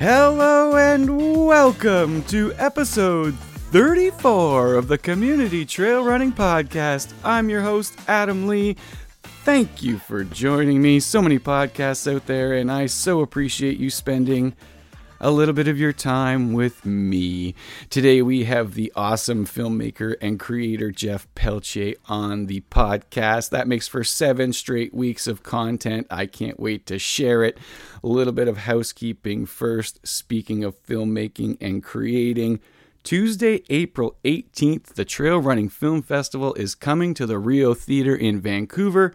Hello and welcome to episode 34 of the Community Trail Running Podcast. I'm your host, Adam Lee. Thank you for joining me. So many podcasts out there, and I so appreciate you spending a little bit of your time with me. Today we have the awesome filmmaker and creator Jeff Pelletier on the podcast. That makes for seven straight weeks of content. I can't wait to share it. A little bit of housekeeping first. Speaking of filmmaking and creating, Tuesday, April 18th, the Trail Running Film Festival is coming to the Rio Theater in Vancouver.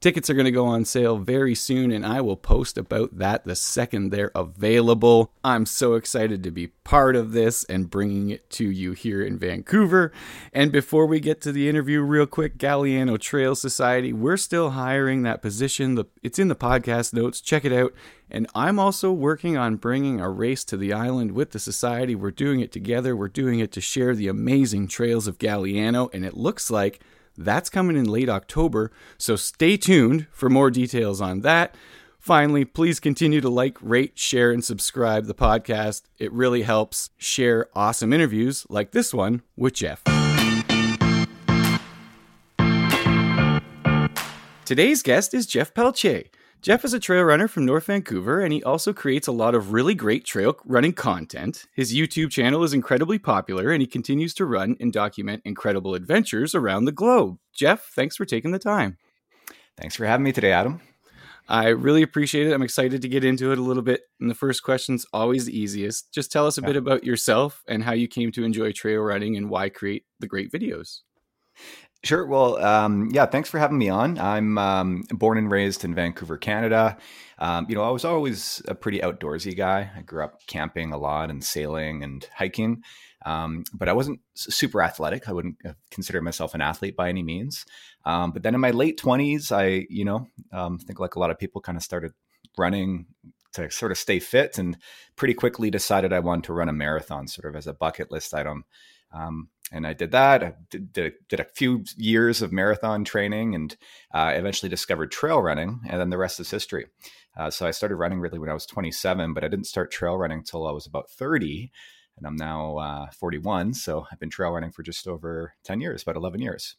Tickets are going to go on sale very soon, and I will post about that the second they're available. I'm so excited to be part of this and bringing it to you here in Vancouver. And before we get to the interview, real quick Galiano Trail Society, we're still hiring that position. It's in the podcast notes. Check it out. And I'm also working on bringing a race to the island with the society. We're doing it together. We're doing it to share the amazing trails of Galiano, and it looks like that's coming in late October, so stay tuned for more details on that. Finally, please continue to like, rate, share, and subscribe the podcast. It really helps share awesome interviews like this one with Jeff. Today's guest is Jeff Pelletier. Jeff is a trail runner from North Vancouver, and he also creates a lot of really great trail running content. His YouTube channel is incredibly popular, and he continues to run and document incredible adventures around the globe. Jeff, thanks for taking the time. Thanks for having me today, Adam. I really appreciate it. I'm excited to get into it a little bit. And the first question's always the easiest. Just tell us a yeah. bit about yourself and how you came to enjoy trail running and why create the great videos. Sure. Well, um, yeah, thanks for having me on. I'm um, born and raised in Vancouver, Canada. Um, you know, I was always a pretty outdoorsy guy. I grew up camping a lot and sailing and hiking, um, but I wasn't super athletic. I wouldn't consider myself an athlete by any means. Um, but then in my late 20s, I, you know, um, think like a lot of people kind of started running to sort of stay fit and pretty quickly decided I wanted to run a marathon sort of as a bucket list item. Um, and I did that. I did, did, did, a few years of marathon training and uh, eventually discovered trail running, and then the rest is history. Uh, so I started running really when I was 27, but I didn't start trail running until I was about 30, and I'm now uh, 41. So I've been trail running for just over 10 years, about 11 years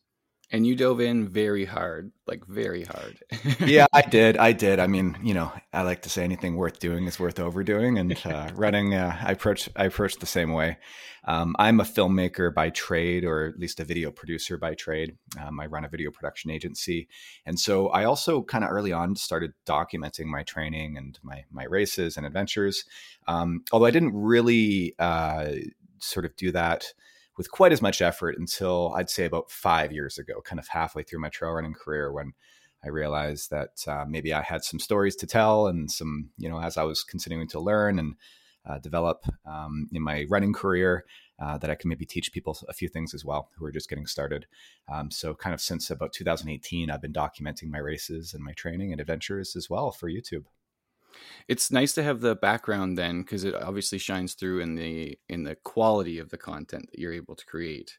and you dove in very hard like very hard. Yeah i did i did. I mean you know i like to say anything worth doing is worth overdoing and uh, running uh, i approach i approach the same way. Um, i'm a filmmaker by trade or at least a video producer by trade. Um, i run a video production agency. And so i also kind of early on started documenting my training and my my races and adventures. Um, although i didn't really uh, sort of do that with quite as much effort until I'd say about five years ago, kind of halfway through my trail running career, when I realized that uh, maybe I had some stories to tell and some, you know, as I was continuing to learn and uh, develop um, in my running career, uh, that I can maybe teach people a few things as well who are just getting started. Um, so, kind of since about 2018, I've been documenting my races and my training and adventures as well for YouTube it's nice to have the background then because it obviously shines through in the in the quality of the content that you're able to create.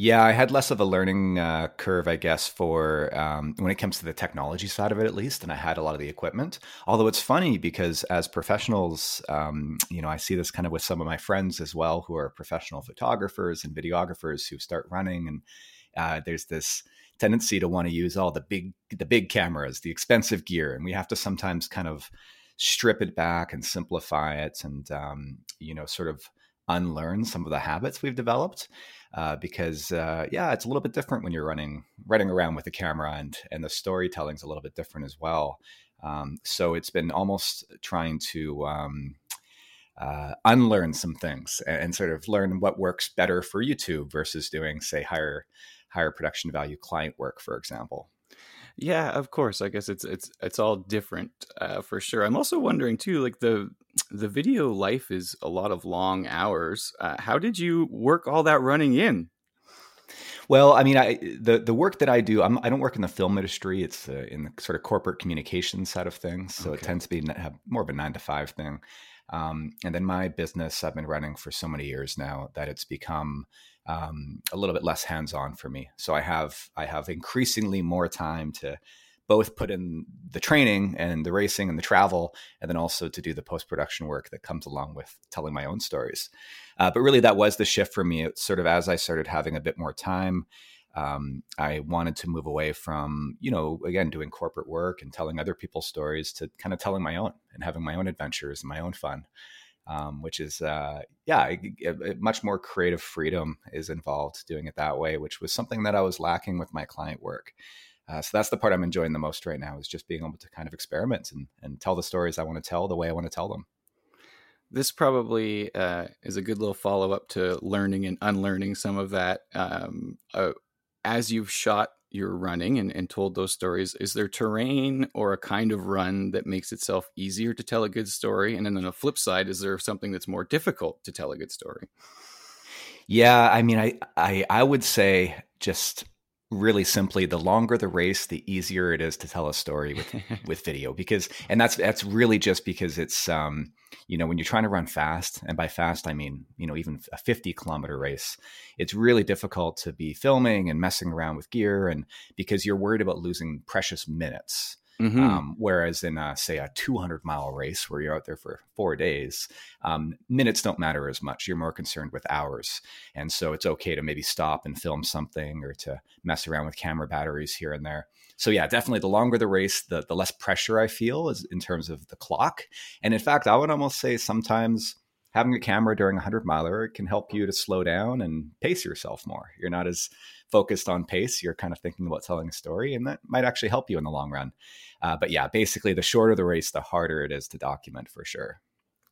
Yeah i had less of a learning uh, curve i guess for um, when it comes to the technology side of it at least and i had a lot of the equipment. Although it's funny because as professionals um, you know i see this kind of with some of my friends as well who are professional photographers and videographers who start running and uh, there's this tendency to want to use all the big the big cameras, the expensive gear, and we have to sometimes kind of strip it back and simplify it, and um, you know, sort of unlearn some of the habits we've developed. Uh, because uh, yeah, it's a little bit different when you're running running around with a camera, and and the storytelling's a little bit different as well. Um, so it's been almost trying to um, uh, unlearn some things and, and, sort of learn what works better for YouTube versus doing, say, higher higher production value client work, for example. Yeah, of course. I guess it's it's it's all different uh, for sure. I'm also wondering too, like the the video life is a lot of long hours. Uh, how did you work all that running in? Well, I mean, I the the work that I do, I'm, I do not work in the film industry. It's uh, in the sort of corporate communication side of things, so okay. it tends to be more of a nine to five thing. Um, and then my business, I've been running for so many years now that it's become um, a little bit less hands-on for me. So I have I have increasingly more time to both put in the training and the racing and the travel, and then also to do the post production work that comes along with telling my own stories. Uh, but really, that was the shift for me. It's sort of as I started having a bit more time. Um, I wanted to move away from, you know, again, doing corporate work and telling other people's stories to kind of telling my own and having my own adventures and my own fun um, which is uh, yeah, a, a much more creative freedom is involved doing it that way, which was something that I was lacking with my client work. Uh, so that's the part I'm enjoying the most right now is just being able to kind of experiment and, and tell the stories I want to tell the way I want to tell them. This probably uh, is a good little follow up to learning and unlearning some of that. Um, uh, as you've shot you're running and, and told those stories is there terrain or a kind of run that makes itself easier to tell a good story? And then on the flip side is there something that's more difficult to tell a good story? Yeah i mean i i, I would say just really simply the longer the race the easier it is to tell a story with with video because and that's that's really just because it's um you know when you're trying to run fast and by fast i mean you know even a 50 kilometer race it's really difficult to be filming and messing around with gear and because you're worried about losing precious minutes Mm-hmm. Um, whereas in, a, say, a 200 mile race where you're out there for four days, um, minutes don't matter as much. You're more concerned with hours. And so it's okay to maybe stop and film something or to mess around with camera batteries here and there. So, yeah, definitely the longer the race, the, the less pressure I feel is in terms of the clock. And in fact, I would almost say sometimes having a camera during a 100 miler can help you to slow down and pace yourself more. You're not as focused on pace. You're kind of thinking about telling a story, and that might actually help you in the long run. Uh, but yeah, basically, the shorter the race, the harder it is to document for sure.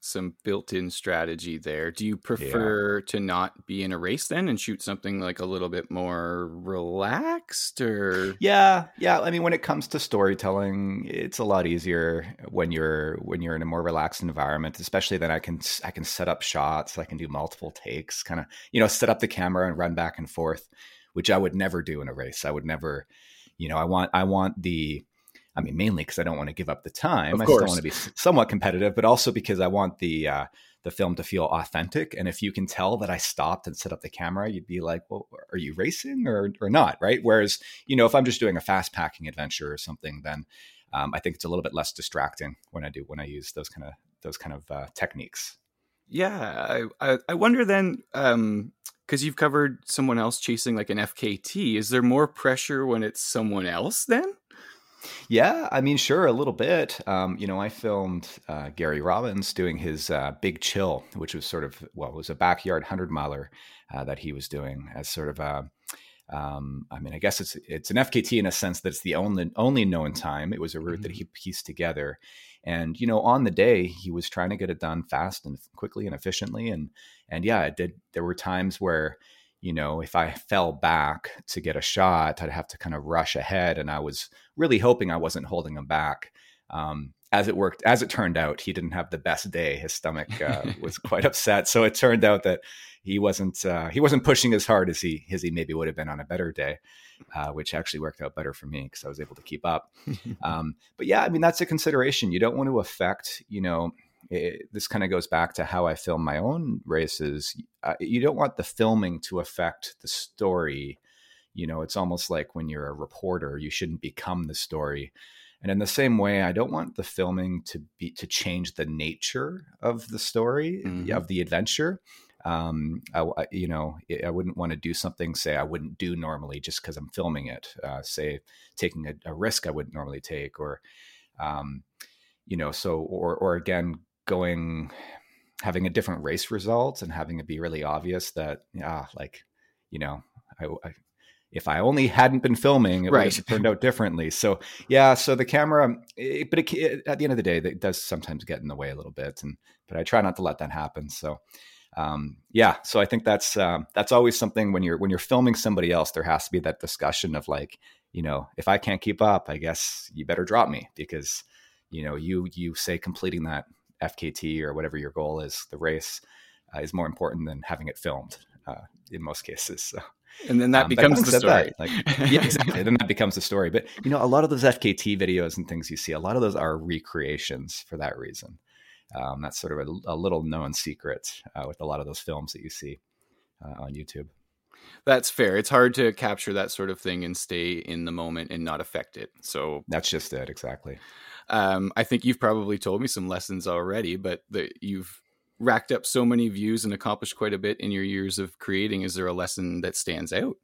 Some built-in strategy there. Do you prefer yeah. to not be in a race then and shoot something like a little bit more relaxed or Yeah, yeah, I mean when it comes to storytelling, it's a lot easier when you're when you're in a more relaxed environment, especially then I can I can set up shots, I can do multiple takes, kind of, you know, set up the camera and run back and forth which I would never do in a race. I would never, you know, I want I want the I mean, mainly because I don't want to give up the time. I still want to be somewhat competitive, but also because I want the uh, the film to feel authentic. And if you can tell that I stopped and set up the camera, you'd be like, "Well, are you racing or or not?" Right? Whereas, you know, if I'm just doing a fast packing adventure or something, then um, I think it's a little bit less distracting when I do when I use those kind of those kind of uh, techniques. Yeah, I, I, I wonder then. Um, because you've covered someone else chasing like an FKT. Is there more pressure when it's someone else then? Yeah, I mean, sure, a little bit. Um, you know, I filmed uh, Gary Robbins doing his uh, Big Chill, which was sort of well, it was a backyard hundred miler uh, that he was doing as sort of a. Um, I mean, I guess it's it's an FKT in a sense that it's the only only known time. It was a route mm-hmm. that he pieced together, and you know, on the day he was trying to get it done fast and quickly and efficiently, and and yeah, it did. There were times where you know, if I fell back to get a shot, I'd have to kind of rush ahead, and I was really hoping I wasn't holding him back. Um, as it worked, as it turned out, he didn't have the best day. His stomach uh, was quite upset, so it turned out that he wasn't uh, he wasn't pushing as hard as he as he maybe would have been on a better day, uh, which actually worked out better for me because I was able to keep up. um, but yeah, I mean that's a consideration. You don't want to affect you know it, this kind of goes back to how I film my own races. Uh, you don't want the filming to affect the story. You know, it's almost like when you're a reporter, you shouldn't become the story. And in the same way, I don't want the filming to be to change the nature of the story mm-hmm. of the adventure. Um, I, you know, I wouldn't want to do something, say, I wouldn't do normally just because I'm filming it. Uh, say, taking a, a, risk I wouldn't normally take, or, um, you know, so, or, or again, going having a different race result and having it be really obvious that yeah like you know I, I if I only hadn't been filming, it right. would have turned out differently. So yeah, so the camera, it, but it, it, at the end of the day, it does sometimes get in the way a little bit, and but I try not to let that happen. So um, yeah, so I think that's um, that's always something when you're when you're filming somebody else, there has to be that discussion of like, you know, if I can't keep up, I guess you better drop me because you know you you say completing that FKT or whatever your goal is, the race uh, is more important than having it filmed uh, in most cases. So. And then that um, becomes the story. That, like, yeah, exactly. then that becomes the story. But you know, a lot of those FKT videos and things you see, a lot of those are recreations for that reason. Um, that's sort of a, a little known secret uh, with a lot of those films that you see uh, on YouTube. That's fair. It's hard to capture that sort of thing and stay in the moment and not affect it. So that's just it, exactly. Um, I think you've probably told me some lessons already, but the, you've racked up so many views and accomplished quite a bit in your years of creating. Is there a lesson that stands out?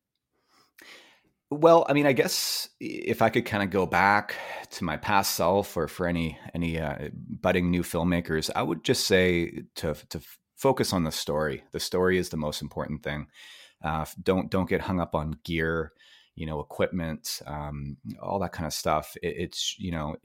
Well, I mean, I guess if I could kind of go back to my past self, or for any any uh, budding new filmmakers, I would just say to to focus on the story. The story is the most important thing. Uh, don't don't get hung up on gear, you know, equipment, um, all that kind of stuff. It, it's you know,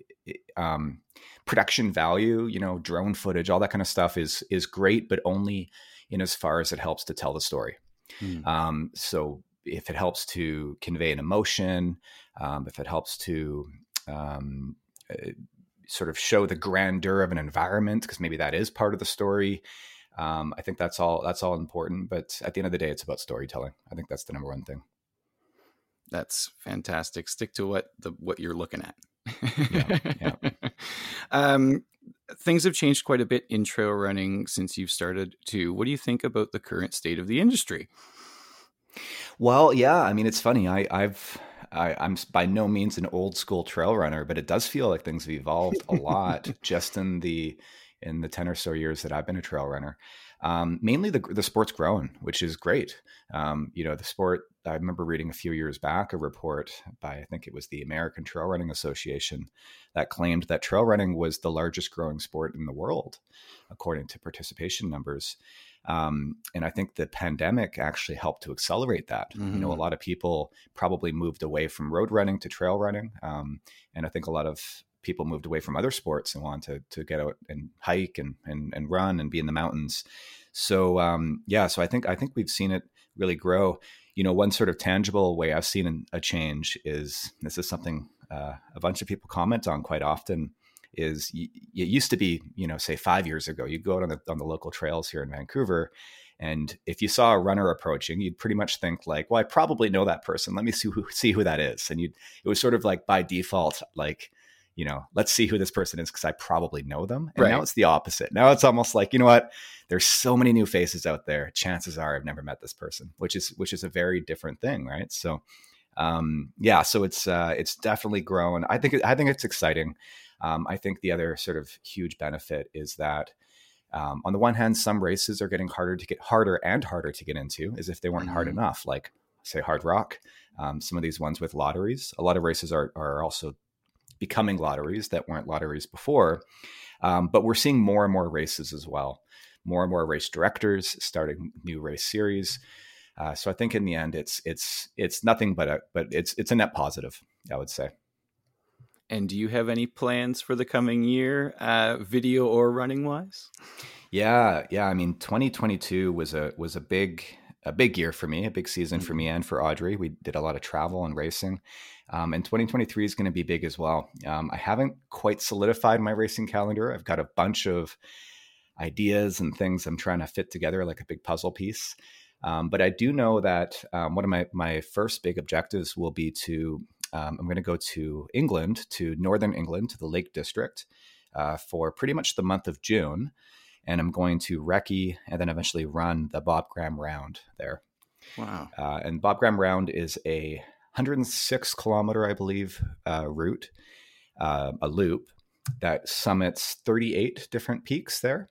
um, production value, you know, drone footage, all that kind of stuff is is great, but only in as far as it helps to tell the story. Hmm. Um, so if it helps to convey an emotion, um, if it helps to um, uh, sort of show the grandeur of an environment, because maybe that is part of the story. Um, I think that's all. That's all important. But at the end of the day, it's about storytelling. I think that's the number one thing. That's fantastic. Stick to what the what you're looking at. Yeah, yeah. um, things have changed quite a bit in trail running since you've started to. What do you think about the current state of the industry? Well, yeah. I mean, it's funny. I, I've I, am by no means an old school trail runner, but it does feel like things have evolved a lot just in the in the ten or so years that I've been a trail runner. Um, mainly the the sport's grown, which is great. Um, you know, the sport. I remember reading a few years back a report by I think it was the American Trail Running Association that claimed that trail running was the largest growing sport in the world, according to participation numbers. Um, and I think the pandemic actually helped to accelerate that. Mm-hmm. You know, a mm-hmm. lot of people probably moved away from road running to trail running. Um, and I think a lot of people moved away from other sports and wanted to, to get out and hike and, and, and run and be in the mountains. So, um, yeah, so I think, I think we've seen it really grow. You know, one sort of tangible way I've seen a change is this is something uh, a bunch of people comment on quite often is it used to be, you know, say five years ago, you'd go out on the on the local trails here in Vancouver, and if you saw a runner approaching, you'd pretty much think like, well, I probably know that person. Let me see who see who that is. And you it was sort of like by default, like, you know, let's see who this person is because I probably know them. And right. now it's the opposite. Now it's almost like, you know what? There's so many new faces out there. Chances are I've never met this person, which is which is a very different thing, right? So um, yeah, so it's uh, it's definitely grown. I think I think it's exciting. Um, I think the other sort of huge benefit is that um, on the one hand, some races are getting harder to get harder and harder to get into, as if they weren't mm-hmm. hard enough. Like say Hardrock, um, some of these ones with lotteries. A lot of races are are also becoming lotteries that weren't lotteries before. Um, but we're seeing more and more races as well. More and more race directors starting new race series. Uh, so I think in the end, it's it's it's nothing but a but it's it's a net positive. I would say. And do you have any plans for the coming year, uh, video or running wise? Yeah, yeah. I mean, 2022 was a was a big a big year for me, a big season for me mm-hmm. and for Audrey. We did a lot of travel and racing, um, and 2023 is going to be big as well. Um, I haven't quite solidified my racing calendar. I've got a bunch of ideas and things I'm trying to fit together like a big puzzle piece. Um, but I do know that um, one of my my first big objectives will be to um, I'm going to go to England, to Northern England, to the Lake District uh, for pretty much the month of June. And I'm going to recce and then eventually run the Bob Graham Round there. Wow. Uh, and Bob Graham Round is a 106 kilometer, I believe, uh, route, uh, a loop that summits 38 different peaks there.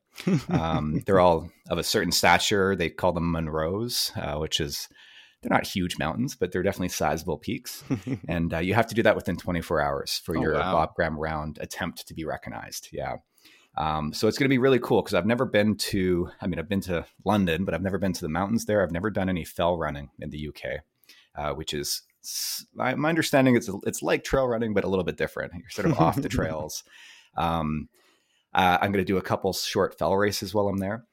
um, they're all of a certain stature. They call them Munros, uh, which is they're not huge mountains, but they're definitely sizable peaks. and uh, you have to do that within 24 hours for oh, your wow. Bob Graham round attempt to be recognized. Yeah. Um, so it's going to be really cool because I've never been to, I mean, I've been to London, but I've never been to the mountains there. I've never done any fell running in the UK, uh, which is, my, my understanding is it's like trail running, but a little bit different. You're sort of off the trails. Um, uh, I'm going to do a couple short fell races while I'm there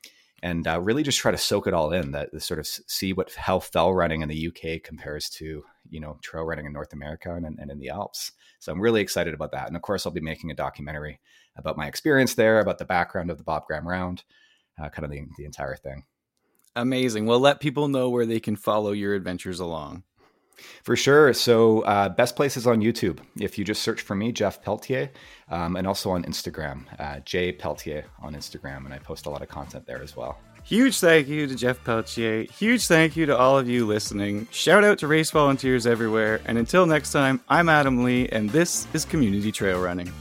and uh, really just try to soak it all in that sort of see what how fell running in the UK compares to you know trail running in North America and, and in the Alps. So I'm really excited about that. And of course, I'll be making a documentary about my experience there, about the background of the Bob Graham Round, uh, kind of the, the entire thing. Amazing. Well, let people know where they can follow your adventures along. For sure. So, uh, best places on YouTube. If you just search for me, Jeff Peltier, um, and also on Instagram, uh, J Peltier on Instagram, and I post a lot of content there as well. Huge thank you to Jeff Peltier. Huge thank you to all of you listening. Shout out to race volunteers everywhere. And until next time, I'm Adam Lee, and this is Community Trail Running.